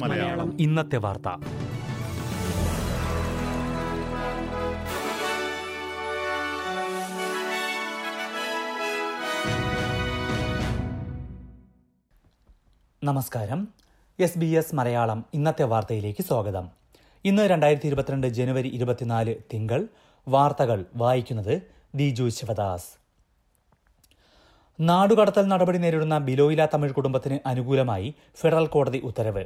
മലയാളം. ഇന്നത്തെ വാർത്ത. നമസ്കാരം. എസ് ബി എസ് മലയാളം ഇന്നത്തെ വാർത്തയിലേക്ക് സ്വാഗതം. ഇന്ന് രണ്ടായിരത്തി ഇരുപത്തിരണ്ട് ജനുവരി ഇരുപത്തിനാല് തിങ്കൾ വാർത്തകൾ വായിക്കുന്നത് ദിജു ശിവദാസ്. നാടുകടത്തൽ നടപടി നേരിടുന്ന ബിലോയില തമിഴ് കുടുംബത്തിന് അനുകൂലമായി ഫെഡറൽ കോടതി ഉത്തരവ്.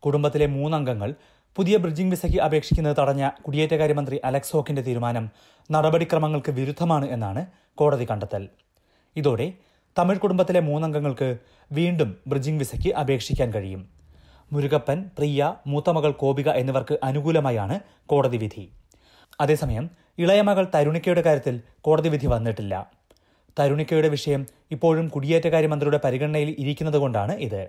കുടുംബത്തിലെ മൂന്നംഗങ്ങൾ പുതിയ ബ്രിഡ്ജിംഗ് വിസയ്ക്ക് അപേക്ഷിക്കുന്നത് തടഞ്ഞ കുടിയേറ്റകാര്യമന്ത്രി അലക്സ് ഹോക്കിന്റെ തീരുമാനം നടപടിക്രമങ്ങൾക്ക് വിരുദ്ധമാണ് എന്നാണ് കോടതി കണ്ടെത്തൽ. ഇതോടെ തമിഴ് കുടുംബത്തിലെ മൂന്നംഗങ്ങൾക്ക് വീണ്ടും ബ്രിഡ്ജിംഗ് വിസയ്ക്ക് അപേക്ഷിക്കാൻ കഴിയും. മുരുകപ്പൻ പ്രിയ മൂത്തമകൾ കോപിക എന്നിവർക്ക് അനുകൂലമായാണ് കോടതി വിധി. അതേസമയം ഇളയമകൾ തരുണിക്കയുടെ കാര്യത്തിൽ കോടതി വിധി വന്നിട്ടില്ല. തരുണിക്കയുടെ വിഷയം ഇപ്പോഴും കുടിയേറ്റകാര്യമന്ത്രിയുടെ പരിഗണനയിൽ ഇരിക്കുന്നതുകൊണ്ടാണ് ഇത്.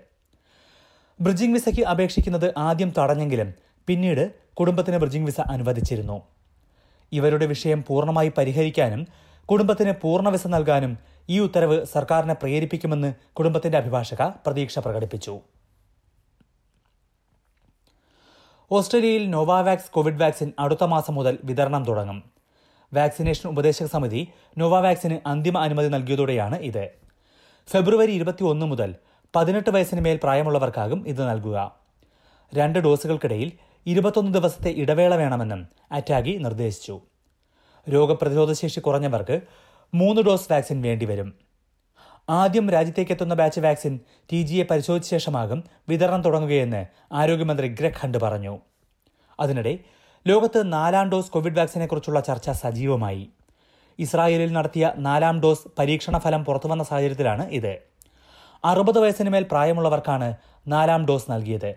ബ്രിഡ്ജിംഗ് വിസയ്ക്ക് അപേക്ഷിക്കുന്നത് ആദ്യം തടഞ്ഞെങ്കിലും പിന്നീട് കുടുംബത്തിന് ബ്രിഡ്ജിംഗ് വിസ അനുവദിച്ചിരുന്നു. ഇവരുടെ വിഷയം പൂർണമായി പരിഹരിക്കാനും കുടുംബത്തിന് പൂർണ വിസ നൽകാനും ഈ ഉത്തരവ് സർക്കാരിനെ പ്രേരിപ്പിക്കുമെന്ന് കുടുംബത്തിന്റെ അഭിഭാഷക പ്രതീക്ഷ പ്രകടിപ്പിച്ചു. ഓസ്ട്രേലിയയിൽ നോവാവാക്സ് കോവിഡ് വാക്സിൻ അടുത്ത മാസം മുതൽ വിതരണം തുടങ്ങും. വാക്സിനേഷൻ ഉപദേശക സമിതി നോവാവാക്സിന് അന്തിമ അനുമതി നൽകിയതോടെയാണ് ഇത്. ഫെബ്രുവരി ഇരുപത്തിയൊന്ന് മുതൽ പതിനെട്ട് വയസ്സിന് മേൽ പ്രായമുള്ളവർക്കാകും ഇത് നൽകുക. രണ്ട് ഡോസുകൾക്കിടയിൽ ഇരുപത്തൊന്ന് ദിവസത്തെ ഇടവേള വേണമെന്നും അറ്റാഗി നിർദ്ദേശിച്ചു. രോഗപ്രതിരോധശേഷി കുറഞ്ഞവർക്ക് മൂന്ന് ഡോസ് വാക്സിൻ വേണ്ടിവരും. ആദ്യം രാജ്യത്തേക്കെത്തുന്ന ബാച്ച് വാക്സിൻ ടി ജിയെ പരിശോധിച്ച ശേഷമാകും വിതരണം തുടങ്ങുകയെന്ന് ആരോഗ്യമന്ത്രി ഗ്രഗ് ഹണ്ട് പറഞ്ഞു. അതിനിടെ ലോകത്ത് നാലാം ഡോസ് കോവിഡ് വാക്സിനെക്കുറിച്ചുള്ള ചർച്ച സജീവമായി. ഇസ്രായേലിൽ നടത്തിയ നാലാം ഡോസ് പരീക്ഷണ ഫലം പുറത്തുവന്ന സാഹചര്യത്തിലാണ് ഇത്. അറുപത് വയസ്സിന് മേൽ പ്രായമുള്ളവർക്കാണ് നാലാം ഡോസ് നൽകിയത്.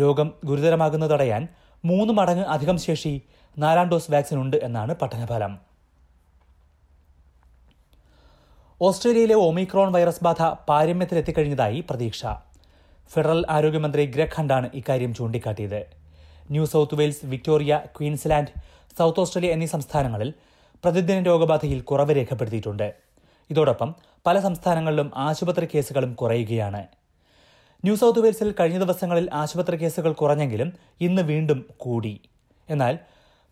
രോഗം ഗുരുതരമാകുന്നത് തടയാൻ മൂന്ന് മടങ്ങ് അധികം ശേഷി നാലാം ഡോസ് വാക്സിൻ ഉണ്ട് എന്നാണ് പഠനഫലം. ഓസ്ട്രേലിയയിലെ ഒമിക്രോൺ വൈറസ് ബാധ പാരമ്യത്തിലെത്തിക്കഴിഞ്ഞതായി പ്രതീക്ഷ. ഫെഡറൽ ആരോഗ്യമന്ത്രി ഗ്രഗ് ഹണ്ടാണ് ഇക്കാര്യം ചൂണ്ടിക്കാട്ടിയത്. New South Wales Victoria Queensland South Australia എന്നീ സംസ്ഥാനങ്ങളിൽ പ്രതിദിന രോഗബാധയിൽ കുറവ് രേഖപ്പെടുത്തിയിട്ടുണ്ട്. ഇതോടൊപ്പം പല സംസ്ഥാനങ്ങളിലും ആശുപത്രി കേസുകളും കുറയുകയാണ്. ന്യൂ സൌത്ത് വെയിൽസിൽ കഴിഞ്ഞ ദിവസങ്ങളിൽ ആശുപത്രി കേസുകൾ കുറഞ്ഞെങ്കിലും ഇന്ന് വീണ്ടും കൂടി. എന്നാൽ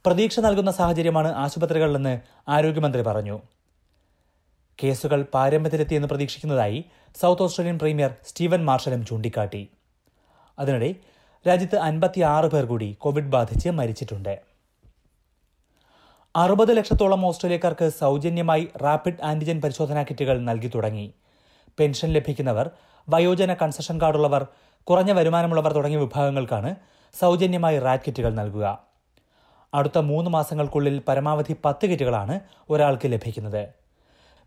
പ്രതീക്ഷ നൽകുന്ന സാഹചര്യമാണ് ആശുപത്രികളിലെന്ന് ആരോഗ്യമന്ത്രി പറഞ്ഞു. കേസുകൾ പാരമ്പര്യത്തിലെത്തിയെന്ന് പ്രതീക്ഷിക്കുന്നതായി സൗത്ത് ഓസ്ട്രേലിയൻ പ്രീമിയർ സ്റ്റീവൻ മാർഷലും ചൂണ്ടിക്കാട്ടി. അതിനിടെ രാജ്യത്ത് അൻപത്തി ആറ് പേർ കൂടി കോവിഡ് ബാധിച്ച് മരിച്ചിട്ടുണ്ട്. അറുപത് ലക്ഷത്തോളം ഓസ്ട്രേലിയക്കാർക്ക് സൗജന്യമായി റാപ്പിഡ് ആന്റിജൻ പരിശോധനാ കിറ്റുകൾ നൽകി തുടങ്ങി. പെൻഷൻ ലഭിക്കുന്നവർ വയോജന കൺസഷൻ കാർഡുള്ളവർ കുറഞ്ഞ വരുമാനമുള്ളവർ തുടങ്ങിയ വിഭാഗങ്ങൾക്കാണ് സൗജന്യമായി റാറ്റ് കിറ്റുകൾ നൽകുക. അടുത്ത മൂന്ന് മാസങ്ങൾക്കുള്ളിൽ പരമാവധി പത്ത് കിറ്റുകളാണ് ഒരാൾക്ക് ലഭിക്കുന്നത്.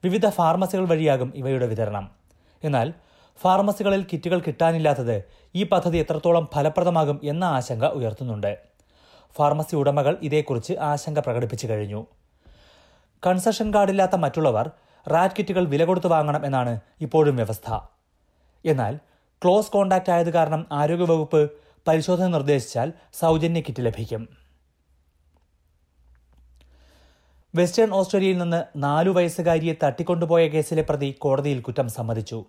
വിവിധ ഫാർമസികൾ വഴിയാകും ഇവയുടെ വിതരണം. എന്നാൽ ഫാർമസികളിൽ കിറ്റുകൾ കിട്ടാനില്ലാത്തത് ഈ പദ്ധതി എത്രത്തോളം ഫലപ്രദമാകും എന്ന ആശങ്ക ഉയർത്തുന്നുണ്ട്. ഫാർമസി ഉടമകൾ ഇതേക്കുറിച്ച് ആശങ്ക പ്രകടിപ്പിച്ചു കഴിഞ്ഞു. കൺസഷൻ കാർഡില്ലാത്ത മറ്റുള്ളവർ റാറ്റ് കിറ്റുകൾ വില കൊടുത്ത് വാങ്ങണം എന്നാണ് ഇപ്പോഴും വ്യവസ്ഥ. എന്നാൽ ക്ലോസ് കോണ്ടാക്ട് ആയത് കാരണം ആരോഗ്യവകുപ്പ് പരിശോധന നിർദ്ദേശിച്ചാൽ സൗജന്യ കിറ്റ് ലഭിക്കും. വെസ്റ്റേൺ ഓസ്ട്രേലിയയിൽ നിന്ന് നാലു വയസ്സുകാരിയെ തട്ടിക്കൊണ്ടുപോയ കേസിലെ പ്രതി കോടതിയിൽ കുറ്റം സമ്മതിച്ചു.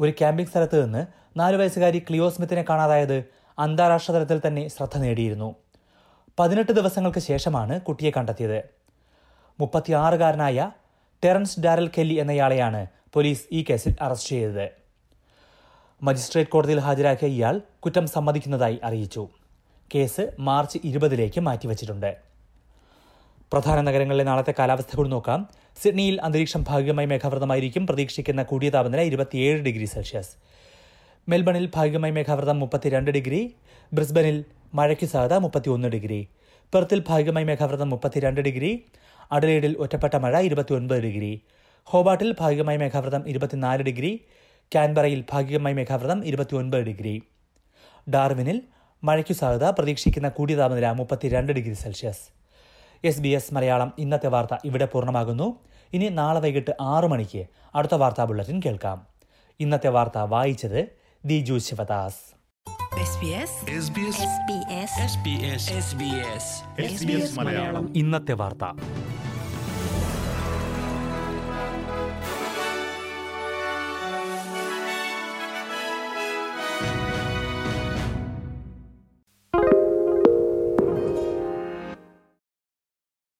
ഒരു ക്യാമ്പിംഗ് സ്ഥലത്ത് നിന്ന് നാലു വയസ്സുകാരി ക്ലിയോ സ്മിത്തിനെ കാണാതായത് അന്താരാഷ്ട്ര തലത്തിൽ തന്നെ ശ്രദ്ധ നേടിയിരുന്നു. പതിനെട്ട് ദിവസങ്ങൾക്ക് ശേഷമാണ് കുട്ടിയെ കണ്ടെത്തിയത്. മുപ്പത്തിയാറുകാരനായ ടെറൻസ് ഡാരൽ കെല്ലി എന്നയാളെയാണ് പോലീസ് ഈ കേസിൽ അറസ്റ്റ് ചെയ്തത്. മജിസ്ട്രേറ്റ് കോടതിയിൽ ഹാജരാക്കിയ ഇയാൾ കുറ്റം സമ്മതിക്കുന്നതായി അറിയിച്ചു. കേസ് മാർച്ച് ഇരുപതിലേക്ക് മാറ്റിവച്ചിട്ടുണ്ട്. പ്രധാന നഗരങ്ങളിലെ നാളത്തെ കാലാവസ്ഥ കൂടി നോക്കാം. സിഡ്നിയിൽ അന്തരീക്ഷം ഭാഗികമായി മേഘാവൃതമായിരിക്കും. പ്രതീക്ഷിക്കുന്ന കൂടിയ താപനില ഇരുപത്തിയേഴ് ഡിഗ്രി സെൽഷ്യസ്. മെൽബണിൽ ഭാഗികമായി മേഘാവൃതം മുപ്പത്തിരണ്ട് ഡിഗ്രി. ബ്രിസ്ബനിൽ മഴയ്ക്ക് സാധ്യത മുപ്പത്തിയൊന്ന് ഡിഗ്രി. പെർത്തിൽ ഭാഗികമായി മേഘാവൃതം മുപ്പത്തിരണ്ട് ഡിഗ്രി. അഡലേഡിൽ ഒറ്റപ്പെട്ട മഴ ഇരുപത്തിയൊൻപത് ഡിഗ്രി. ഹോബാട്ടിൽ ഭാഗികമായി മേഘാവൃതം ഇരുപത്തിനാല് ഡിഗ്രി. കാൻബറയിൽ ഭാഗികമായി മേഘാവൃതം ഇരുപത്തിയൊൻപത് ഡിഗ്രി. ഡാർവിനിൽ മഴയ്ക്കു സാധ്യത പ്രതീക്ഷിക്കുന്ന കൂടിയ താപനില മുപ്പത്തിരണ്ട് degree Celsius. S B S Malayalam. ഇന്നത്തെ വാർത്ത ഇവിടെ പൂർണമാകുന്നു. ഇനി നാളെ വൈകിട്ട് ആറു മണിക്ക് അടുത്ത വാർത്താ ബുള്ളറ്റിൻ കേൾക്കാം. ഇന്നത്തെ വാർത്ത വായിച്ചത് ദിജു ശിവദാസ്. SBS ഇന്നത്തെ വാർത്ത.